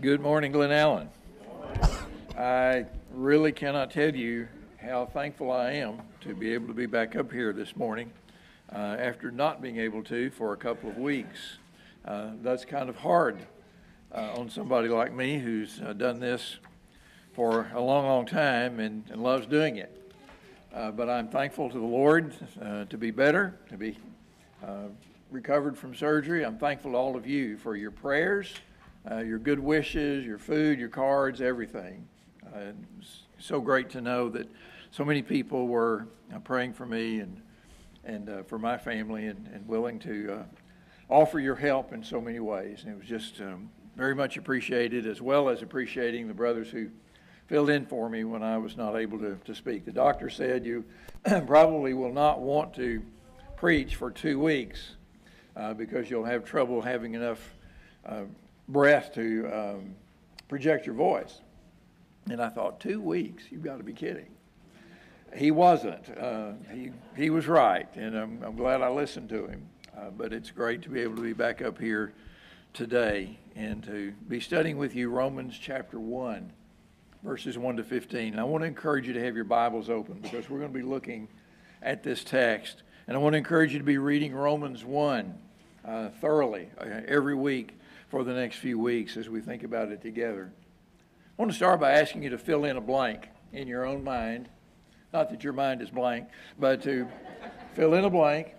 Good morning, Glen Allen. I really cannot tell you how thankful I am to be able to be back up here this morning uh, after not being able to for a couple of weeks. Uh, that's kind of hard uh, on somebody like me who's uh, done this for a long, long time and, and loves doing it. Uh, but I'm thankful to the Lord uh, to be better, to be recovered from surgery. I'm thankful to all of you for your prayers uh, your good wishes, your food, your cards, everything. Uh, so great to know that so many people were praying for me and and uh, for my family and, and willing to uh, offer your help in so many ways. And it was just um, very much appreciated, as well as appreciating the brothers who filled in for me when I was not able to, to speak. The doctor said you probably will not want to preach for two weeks uh, because you'll have trouble having enough uh, breath to um, project your voice. And I thought, two weeks? You've got to be kidding. He wasn't. Uh, he, he was right, and I'm, I'm glad I listened to him. Uh, but it's great to be able to be back up here today and to be studying with you Romans chapter 1, verses 1 to 15. And I want to encourage you to have your Bibles open because we're going to be looking at this text. And I want to encourage you to be reading Romans 1 uh, thoroughly uh, every week for the next few weeks as we think about it together. I want to start by asking you to fill in a blank in your own mind. Not that your mind is blank, but to fill in a blank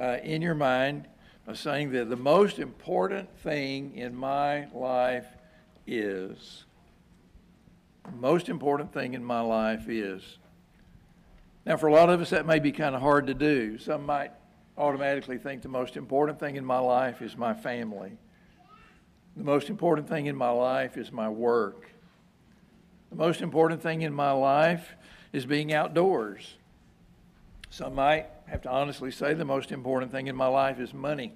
uh, in your mind by saying that the most important thing in my life is. The most important thing in my life is. Now, for a lot of us, that may be kind of hard to do. Some might automatically think the most important thing in my life is my family. The most important thing in my life is my work. The most important thing in my life is being outdoors. Some might have to honestly say the most important thing in my life is money.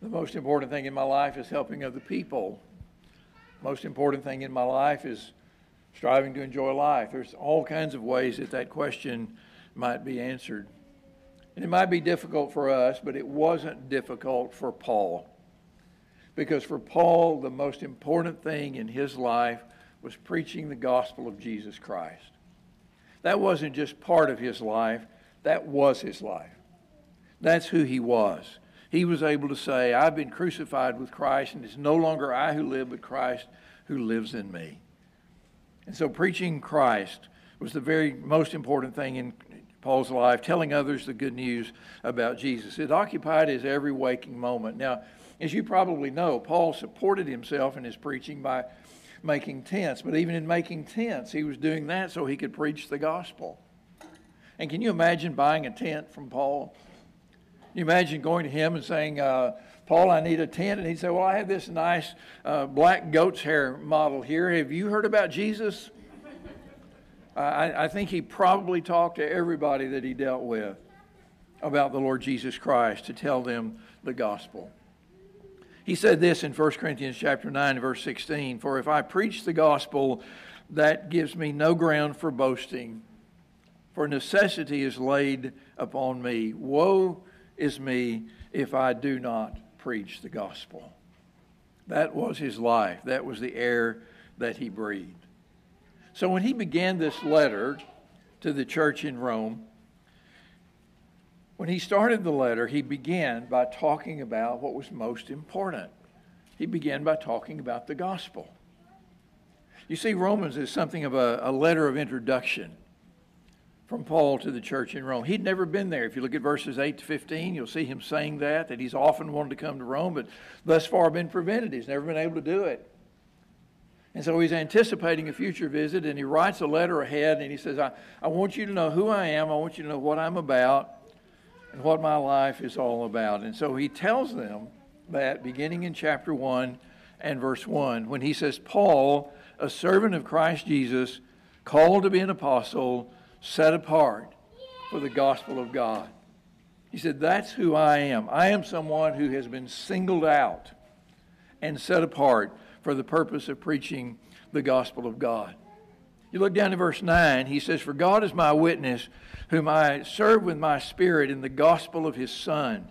The most important thing in my life is helping other people. The most important thing in my life is striving to enjoy life. There's all kinds of ways that that question might be answered. And it might be difficult for us, but it wasn't difficult for Paul. Because for Paul, the most important thing in his life was preaching the gospel of Jesus Christ. That wasn't just part of his life, that was his life. That's who he was. He was able to say, I've been crucified with Christ, and it's no longer I who live, but Christ who lives in me. And so preaching Christ was the very most important thing in Paul's life, telling others the good news about Jesus. It occupied his every waking moment. Now, as you probably know, Paul supported himself in his preaching by making tents, but even in making tents, he was doing that so he could preach the gospel. And can you imagine buying a tent from Paul? Can you imagine going to him and saying, uh, Paul, I need a tent. And he'd say, Well, I have this nice uh, black goat's hair model here. Have you heard about Jesus? I, I think he probably talked to everybody that he dealt with about the Lord Jesus Christ to tell them the gospel. He said this in 1 Corinthians chapter 9 verse 16, "For if I preach the gospel, that gives me no ground for boasting, for necessity is laid upon me. Woe is me if I do not preach the gospel." That was his life. That was the air that he breathed. So when he began this letter to the church in Rome, when he started the letter, he began by talking about what was most important. He began by talking about the gospel. You see, Romans is something of a, a letter of introduction from Paul to the church in Rome. He'd never been there. If you look at verses 8 to 15, you'll see him saying that, that he's often wanted to come to Rome, but thus far been prevented. He's never been able to do it. And so he's anticipating a future visit, and he writes a letter ahead, and he says, I, I want you to know who I am, I want you to know what I'm about, and what my life is all about. And so he tells them that beginning in chapter 1 and verse 1, when he says, Paul, a servant of Christ Jesus, called to be an apostle, set apart for the gospel of God. He said, That's who I am. I am someone who has been singled out and set apart for the purpose of preaching the gospel of God. You look down to verse 9, he says, For God is my witness whom I serve with my spirit in the gospel of his Son,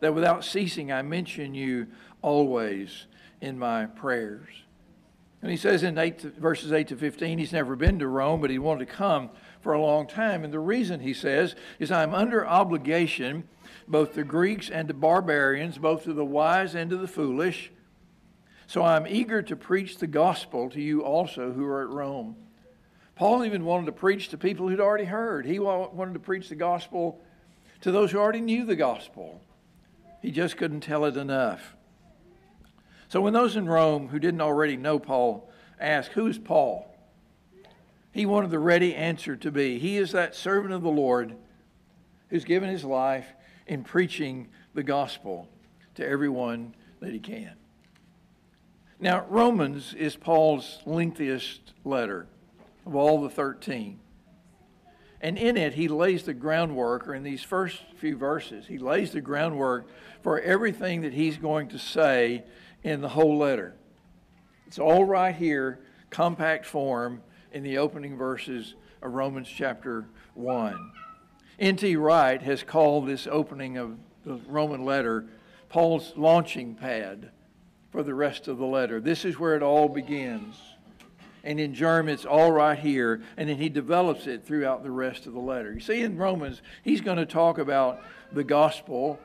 that without ceasing I mention you always in my prayers. And he says in eight to, verses 8 to 15, he's never been to Rome, but he wanted to come for a long time. And the reason, he says, is I'm under obligation both to Greeks and to barbarians, both to the wise and to the foolish. So I'm eager to preach the gospel to you also who are at Rome. Paul even wanted to preach to people who'd already heard. He wanted to preach the gospel to those who already knew the gospel. He just couldn't tell it enough. So when those in Rome who didn't already know Paul asked, Who's Paul? He wanted the ready answer to be, He is that servant of the Lord who's given his life in preaching the gospel to everyone that he can. Now, Romans is Paul's lengthiest letter of all the 13. And in it, he lays the groundwork, or in these first few verses, he lays the groundwork for everything that he's going to say in the whole letter. It's all right here, compact form, in the opening verses of Romans chapter 1. N.T. Wright has called this opening of the Roman letter Paul's launching pad for the rest of the letter. This is where it all begins. And in German, it's all right here. And then he develops it throughout the rest of the letter. You see, in Romans, he's going to talk about the gospel.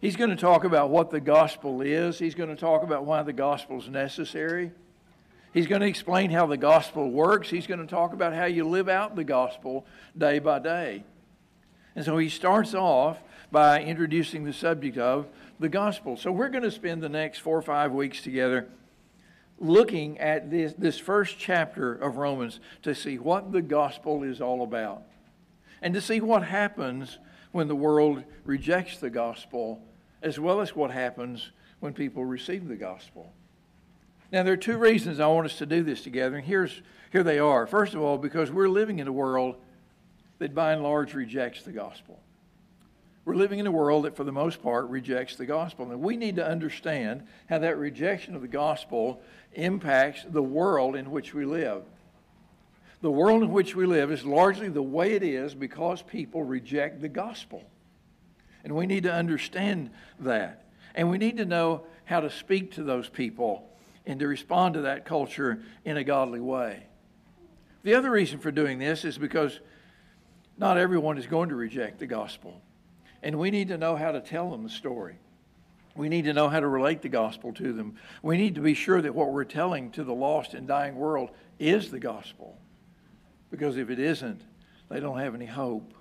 He's going to talk about what the gospel is. He's going to talk about why the gospel is necessary. He's going to explain how the gospel works. He's going to talk about how you live out the gospel day by day. And so he starts off by introducing the subject of the gospel. So we're going to spend the next four or five weeks together looking at this, this first chapter of Romans to see what the gospel is all about and to see what happens when the world rejects the gospel as well as what happens when people receive the gospel. Now, there are two reasons I want us to do this together, and here's, here they are. First of all, because we're living in a world that by and large rejects the gospel. We're living in a world that, for the most part, rejects the gospel. And we need to understand how that rejection of the gospel impacts the world in which we live. The world in which we live is largely the way it is because people reject the gospel. And we need to understand that. And we need to know how to speak to those people and to respond to that culture in a godly way. The other reason for doing this is because not everyone is going to reject the gospel. And we need to know how to tell them the story. We need to know how to relate the gospel to them. We need to be sure that what we're telling to the lost and dying world is the gospel. Because if it isn't, they don't have any hope.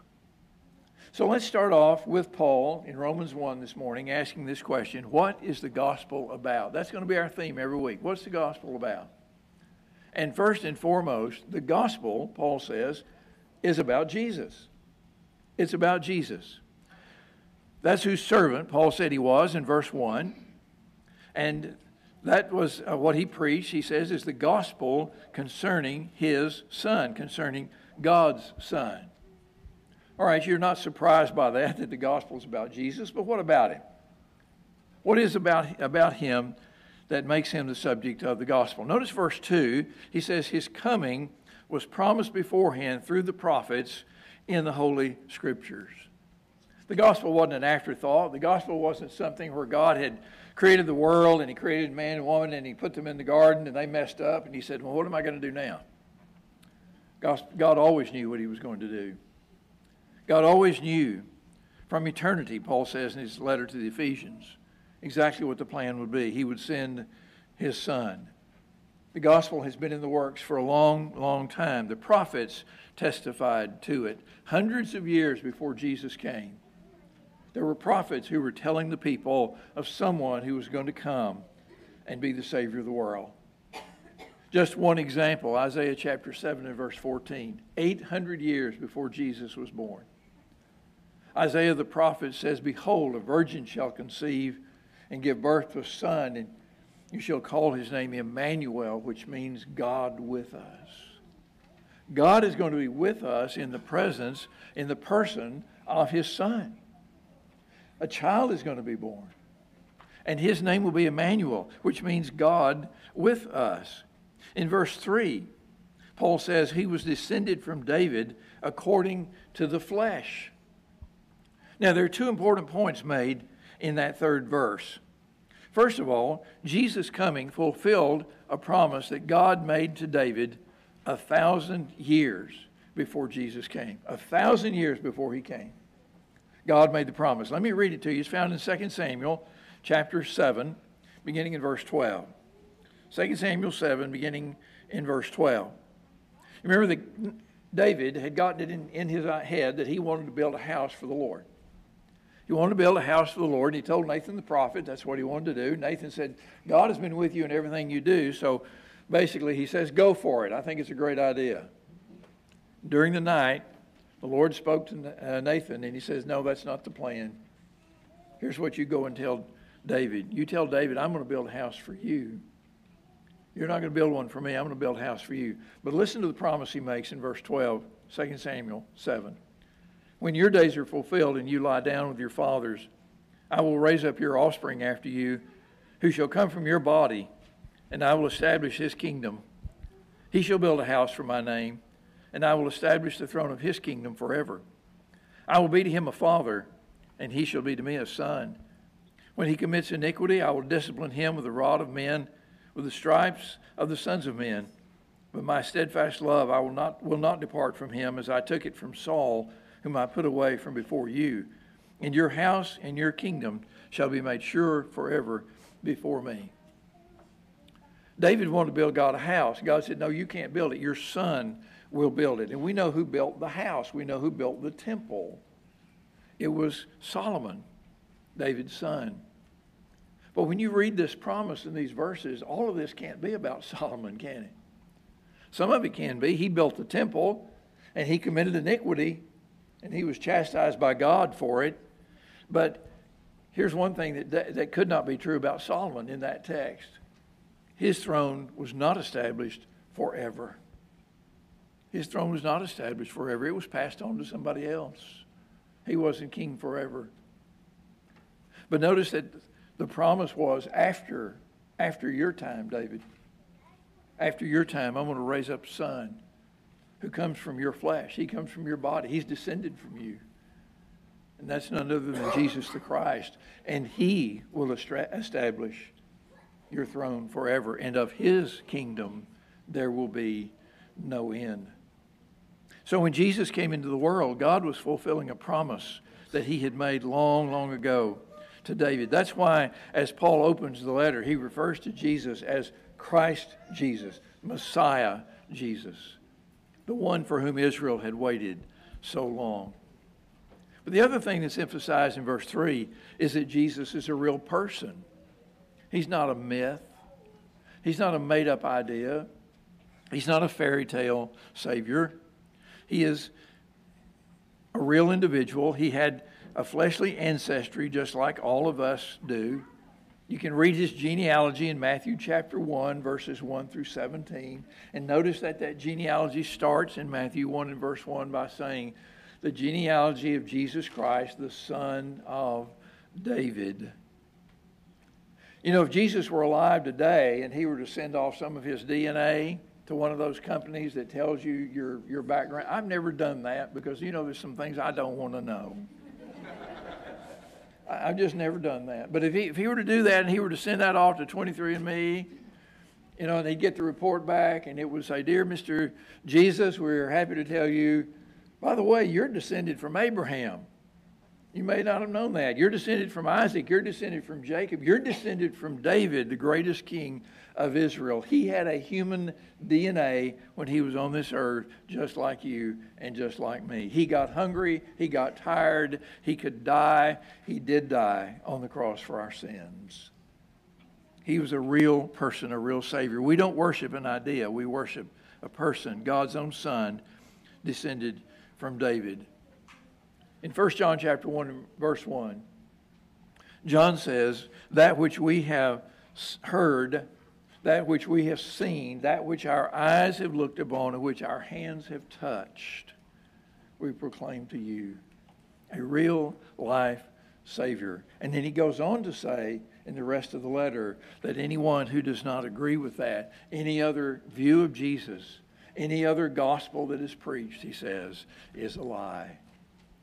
So let's start off with Paul in Romans 1 this morning asking this question What is the gospel about? That's going to be our theme every week. What's the gospel about? And first and foremost, the gospel, Paul says, is about Jesus. It's about Jesus. That's whose servant Paul said he was in verse 1. And that was uh, what he preached, he says, is the gospel concerning his son, concerning God's son. All right, you're not surprised by that, that the gospel is about Jesus, but what about him? What is about, about him that makes him the subject of the gospel? Notice verse 2. He says, His coming was promised beforehand through the prophets in the Holy Scriptures. The gospel wasn't an afterthought. The gospel wasn't something where God had created the world and He created man and woman and He put them in the garden and they messed up and He said, Well, what am I going to do now? God always knew what He was going to do. God always knew from eternity, Paul says in his letter to the Ephesians, exactly what the plan would be. He would send His Son. The gospel has been in the works for a long, long time. The prophets testified to it hundreds of years before Jesus came. There were prophets who were telling the people of someone who was going to come and be the Savior of the world. Just one example Isaiah chapter 7 and verse 14, 800 years before Jesus was born. Isaiah the prophet says, Behold, a virgin shall conceive and give birth to a son, and you shall call his name Emmanuel, which means God with us. God is going to be with us in the presence, in the person of his son. A child is going to be born. And his name will be Emmanuel, which means God with us. In verse 3, Paul says he was descended from David according to the flesh. Now, there are two important points made in that third verse. First of all, Jesus coming fulfilled a promise that God made to David a thousand years before Jesus came. A thousand years before he came. God made the promise. Let me read it to you. It's found in 2 Samuel chapter 7, beginning in verse 12. 2 Samuel 7, beginning in verse 12. Remember that David had gotten it in, in his head that he wanted to build a house for the Lord. He wanted to build a house for the Lord. And he told Nathan the prophet that's what he wanted to do. Nathan said, God has been with you in everything you do. So basically, he says, go for it. I think it's a great idea. During the night, the Lord spoke to uh, Nathan and he says, No, that's not the plan. Here's what you go and tell David. You tell David, I'm going to build a house for you. You're not going to build one for me. I'm going to build a house for you. But listen to the promise he makes in verse 12, 2 Samuel 7. When your days are fulfilled and you lie down with your fathers, I will raise up your offspring after you, who shall come from your body, and I will establish his kingdom. He shall build a house for my name, and I will establish the throne of his kingdom forever. I will be to him a father, and he shall be to me a son. When he commits iniquity, I will discipline him with the rod of men, with the stripes of the sons of men. But my steadfast love I will not, will not depart from him, as I took it from Saul whom I put away from before you. And your house and your kingdom shall be made sure forever before me. David wanted to build God a house. God said, No, you can't build it. Your son will build it. And we know who built the house, we know who built the temple. It was Solomon, David's son. But when you read this promise in these verses, all of this can't be about Solomon, can it? Some of it can be. He built the temple and he committed iniquity and he was chastised by God for it. But here's one thing that, that could not be true about Solomon in that text his throne was not established forever. His throne was not established forever, it was passed on to somebody else. He wasn't king forever. But notice that the promise was after, after your time, David. After your time, I'm going to raise up a son who comes from your flesh. He comes from your body. He's descended from you. And that's none other than Jesus the Christ. And he will establish your throne forever. And of his kingdom there will be no end. So when Jesus came into the world, God was fulfilling a promise that he had made long, long ago to David. That's why, as Paul opens the letter, he refers to Jesus as Christ Jesus, Messiah Jesus the one for whom Israel had waited so long. But the other thing that's emphasized in verse 3 is that Jesus is a real person. He's not a myth, he's not a made up idea, he's not a fairy tale Savior. He is a real individual. He had a fleshly ancestry just like all of us do. You can read his genealogy in Matthew chapter 1, verses 1 through 17. And notice that that genealogy starts in Matthew 1 and verse 1 by saying, The genealogy of Jesus Christ, the son of David. You know, if Jesus were alive today and he were to send off some of his DNA to one of those companies that tells you your, your background, I've never done that because, you know, there's some things I don't want to know. I've just never done that. But if he, if he were to do that and he were to send that off to 23andMe, you know, and they'd get the report back and it would say, Dear Mr. Jesus, we're happy to tell you, by the way, you're descended from Abraham. You may not have known that. You're descended from Isaac. You're descended from Jacob. You're descended from David, the greatest king of Israel. He had a human DNA when he was on this earth, just like you and just like me. He got hungry. He got tired. He could die. He did die on the cross for our sins. He was a real person, a real Savior. We don't worship an idea, we worship a person. God's own Son descended from David. In 1 John chapter 1 verse 1, John says, That which we have heard that which we have seen, that which our eyes have looked upon, and which our hands have touched, we proclaim to you a real life Savior. And then he goes on to say in the rest of the letter that anyone who does not agree with that, any other view of Jesus, any other gospel that is preached, he says, is a lie.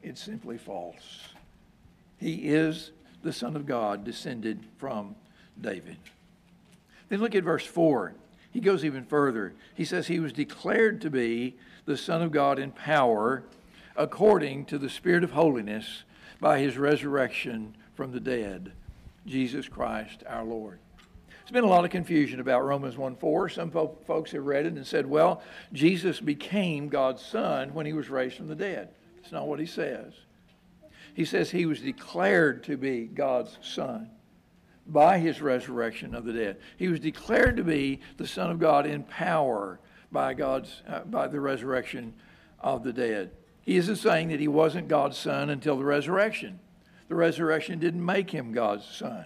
It's simply false. He is the Son of God descended from David. Then look at verse 4. He goes even further. He says he was declared to be the Son of God in power according to the Spirit of holiness by his resurrection from the dead, Jesus Christ our Lord. There's been a lot of confusion about Romans 1 4. Some folks have read it and said, well, Jesus became God's Son when he was raised from the dead. That's not what he says. He says he was declared to be God's Son by his resurrection of the dead. He was declared to be the Son of God in power by God's uh, by the resurrection of the dead. He isn't saying that he wasn't God's son until the resurrection. The resurrection didn't make him God's son.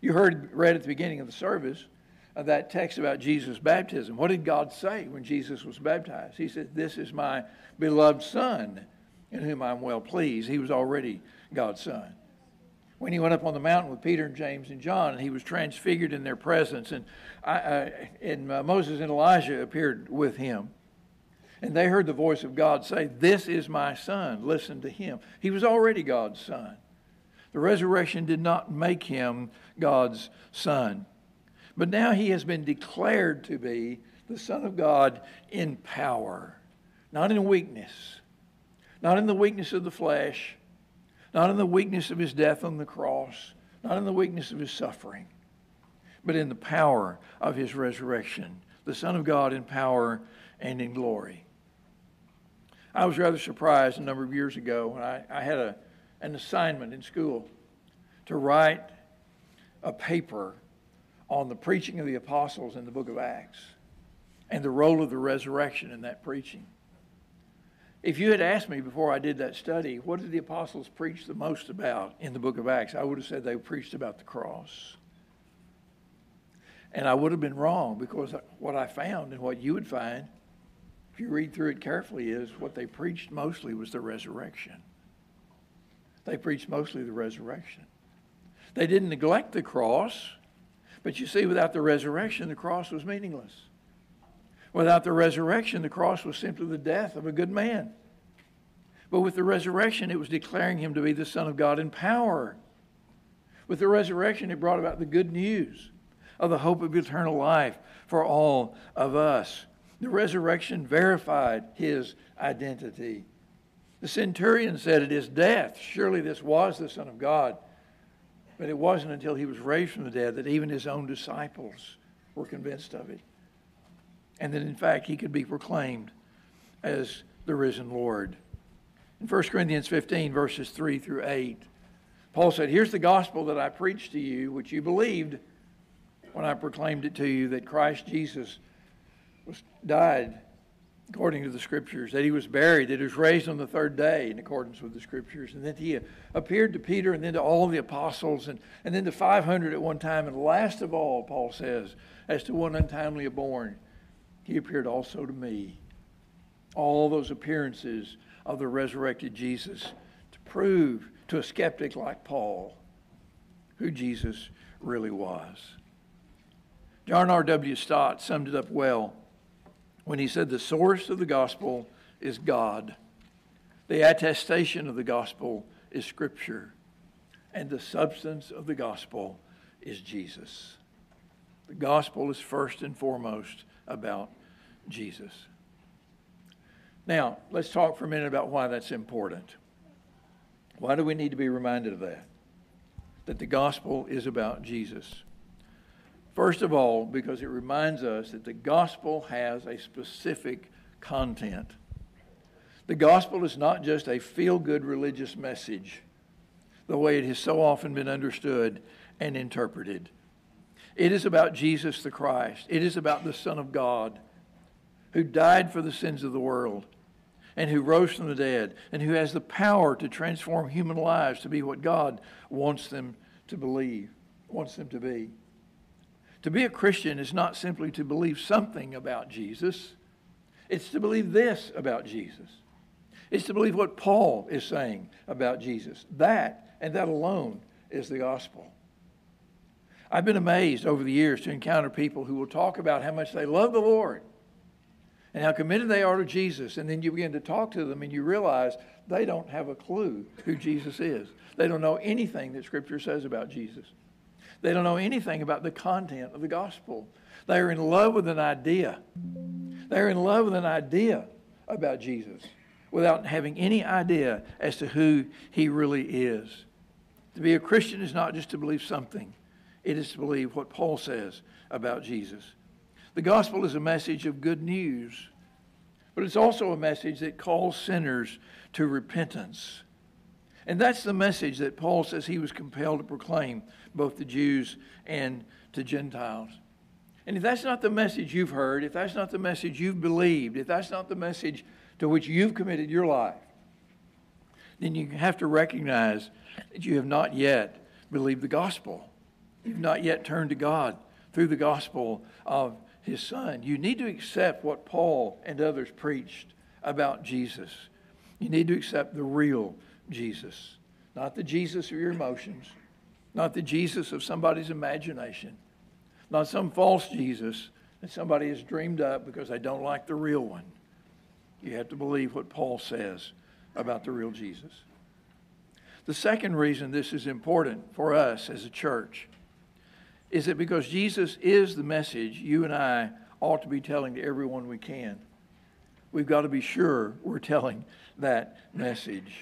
You heard read at the beginning of the service of that text about Jesus' baptism. What did God say when Jesus was baptized? He said, "This is my beloved son, in whom I'm well pleased." He was already God's son when he went up on the mountain with Peter and James and John, and he was transfigured in their presence. And, I, uh, and uh, Moses and Elijah appeared with him. And they heard the voice of God say, This is my son, listen to him. He was already God's son. The resurrection did not make him God's son. But now he has been declared to be the Son of God in power, not in weakness, not in the weakness of the flesh, not in the weakness of his death on the cross, not in the weakness of his suffering, but in the power of his resurrection, the Son of God in power and in glory. I was rather surprised a number of years ago when I, I had a, an assignment in school to write a paper on the preaching of the apostles in the book of Acts and the role of the resurrection in that preaching. If you had asked me before I did that study, what did the apostles preach the most about in the book of Acts? I would have said they preached about the cross. And I would have been wrong because what I found and what you would find, if you read through it carefully, is what they preached mostly was the resurrection. They preached mostly the resurrection. They didn't neglect the cross, but you see, without the resurrection, the cross was meaningless. Without the resurrection, the cross was simply the death of a good man. But with the resurrection, it was declaring him to be the Son of God in power. With the resurrection, it brought about the good news of the hope of eternal life for all of us. The resurrection verified his identity. The centurion said, It is death. Surely this was the Son of God. But it wasn't until he was raised from the dead that even his own disciples were convinced of it and that in fact he could be proclaimed as the risen Lord. In 1 Corinthians 15, verses 3 through 8, Paul said, Here's the gospel that I preached to you, which you believed when I proclaimed it to you that Christ Jesus was died according to the scriptures, that he was buried, that he was raised on the third day in accordance with the scriptures, and that he uh, appeared to Peter and then to all the apostles and, and then to 500 at one time. And last of all, Paul says, as to one untimely born, he appeared also to me. All those appearances of the resurrected Jesus to prove to a skeptic like Paul who Jesus really was. John R.W. Stott summed it up well when he said, The source of the gospel is God, the attestation of the gospel is Scripture, and the substance of the gospel is Jesus. The gospel is first and foremost about Jesus. Now, let's talk for a minute about why that's important. Why do we need to be reminded of that? That the gospel is about Jesus. First of all, because it reminds us that the gospel has a specific content. The gospel is not just a feel good religious message, the way it has so often been understood and interpreted. It is about Jesus the Christ, it is about the Son of God who died for the sins of the world and who rose from the dead and who has the power to transform human lives to be what God wants them to believe, wants them to be. To be a Christian is not simply to believe something about Jesus, it's to believe this about Jesus. It's to believe what Paul is saying about Jesus. That and that alone is the gospel. I've been amazed over the years to encounter people who will talk about how much they love the Lord and how committed they are to Jesus. And then you begin to talk to them and you realize they don't have a clue who Jesus is. They don't know anything that Scripture says about Jesus. They don't know anything about the content of the gospel. They are in love with an idea. They're in love with an idea about Jesus without having any idea as to who he really is. To be a Christian is not just to believe something, it is to believe what Paul says about Jesus. The gospel is a message of good news, but it's also a message that calls sinners to repentance. And that's the message that Paul says he was compelled to proclaim both to Jews and to Gentiles. And if that's not the message you've heard, if that's not the message you've believed, if that's not the message to which you've committed your life, then you have to recognize that you have not yet believed the gospel. You've not yet turned to God through the gospel of his son. You need to accept what Paul and others preached about Jesus. You need to accept the real Jesus, not the Jesus of your emotions, not the Jesus of somebody's imagination, not some false Jesus that somebody has dreamed up because they don't like the real one. You have to believe what Paul says about the real Jesus. The second reason this is important for us as a church is that because Jesus is the message you and I ought to be telling to everyone we can. We've got to be sure we're telling that message.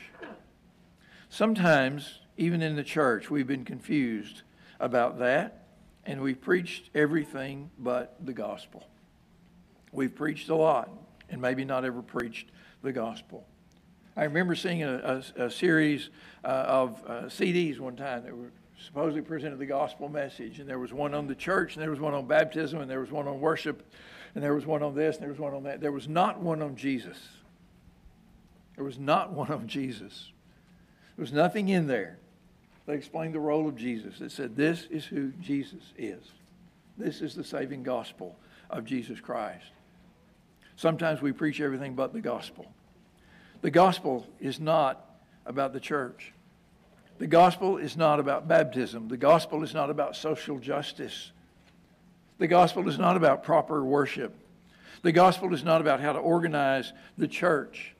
Sometimes, even in the church, we've been confused about that, and we've preached everything but the gospel. We've preached a lot, and maybe not ever preached the gospel. I remember seeing a, a, a series uh, of uh, CDs one time that were supposedly presented the gospel message, and there was one on the church, and there was one on baptism, and there was one on worship, and there was one on this, and there was one on that. There was not one on Jesus. There was not one on Jesus. There was nothing in there that explained the role of Jesus. It said, This is who Jesus is. This is the saving gospel of Jesus Christ. Sometimes we preach everything but the gospel. The gospel is not about the church. The gospel is not about baptism. The gospel is not about social justice. The gospel is not about proper worship. The gospel is not about how to organize the church.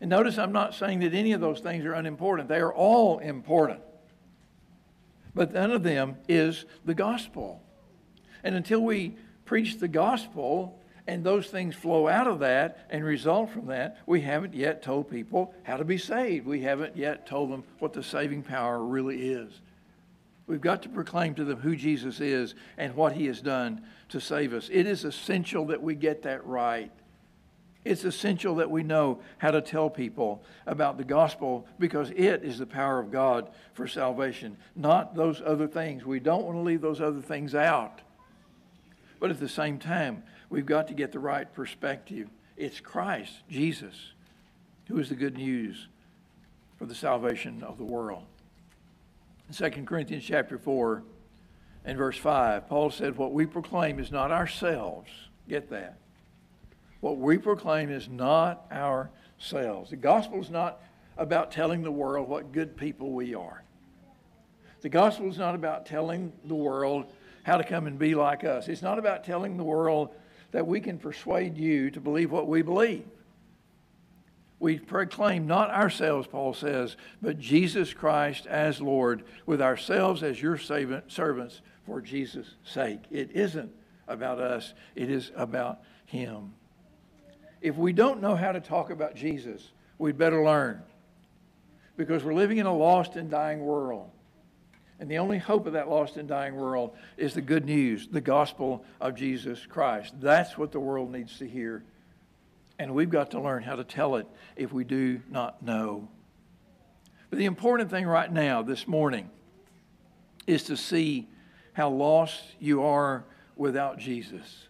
And notice I'm not saying that any of those things are unimportant, they are all important. But none of them is the gospel. And until we preach the gospel and those things flow out of that and result from that, we haven't yet told people how to be saved. We haven't yet told them what the saving power really is. We've got to proclaim to them who Jesus is and what he has done to save us. It is essential that we get that right. It's essential that we know how to tell people about the gospel because it is the power of God for salvation, not those other things. We don't want to leave those other things out. But at the same time, we've got to get the right perspective. It's Christ, Jesus, who is the good news for the salvation of the world. In 2 Corinthians chapter 4 and verse 5, Paul said, What we proclaim is not ourselves. Get that what we proclaim is not ourselves. The gospel is not about telling the world what good people we are. The gospel is not about telling the world how to come and be like us. It's not about telling the world that we can persuade you to believe what we believe. We proclaim not ourselves, Paul says, but Jesus Christ as Lord, with ourselves as your servants for Jesus' sake. It isn't about us, it is about Him if we don't know how to talk about Jesus, we'd better learn. Because we're living in a lost and dying world. And the only hope of that lost and dying world is the good news, the gospel of Jesus Christ. That's what the world needs to hear. And we've got to learn how to tell it if we do not know. But the important thing right now, this morning, is to see how lost you are without Jesus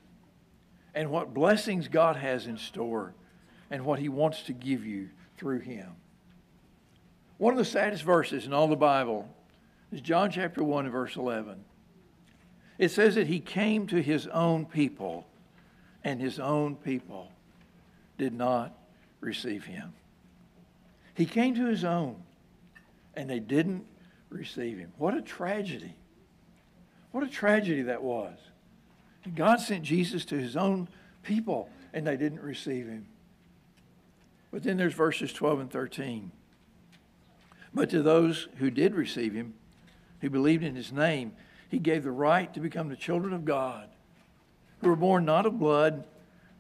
and what blessings God has in store and what He wants to give you through Him. One of the saddest verses in all the Bible is John chapter 1 and verse 11. It says that He came to His own people, and His own people did not receive Him. He came to His own, and they didn't receive Him. What a tragedy. What a tragedy that was. God sent Jesus to his own people, and they didn't receive him. But then there's verses 12 and 13. But to those who did receive him, who believed in his name, He gave the right to become the children of God, who were born not of blood,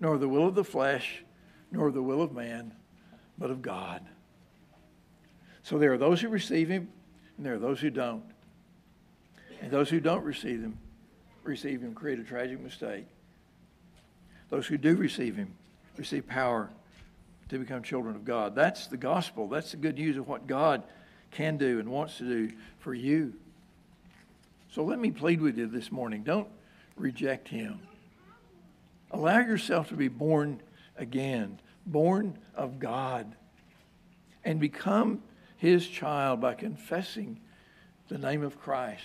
nor the will of the flesh, nor the will of man, but of God. So there are those who receive him, and there are those who don't. And those who don't receive him, receive him, create a tragic mistake. Those who do receive him receive power to become children of God. That's the gospel. That's the good news of what God can do and wants to do for you. So let me plead with you this morning. Don't reject him. Allow yourself to be born again, born of God, and become his child by confessing the name of Christ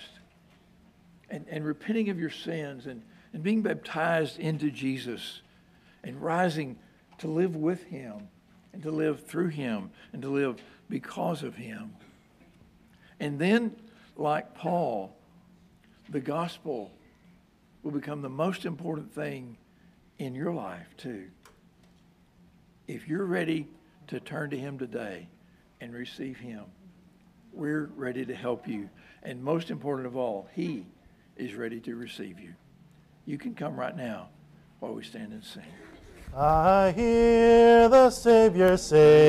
and, and repenting of your sins and, and being baptized into Jesus and rising to live with him and to live through him and to live because of him. And then, like Paul, the gospel will become the most important thing in your life, too. If you're ready to turn to Him today and receive Him, we're ready to help you. And most important of all, He is ready to receive you. You can come right now while we stand and sing. I hear the Savior say,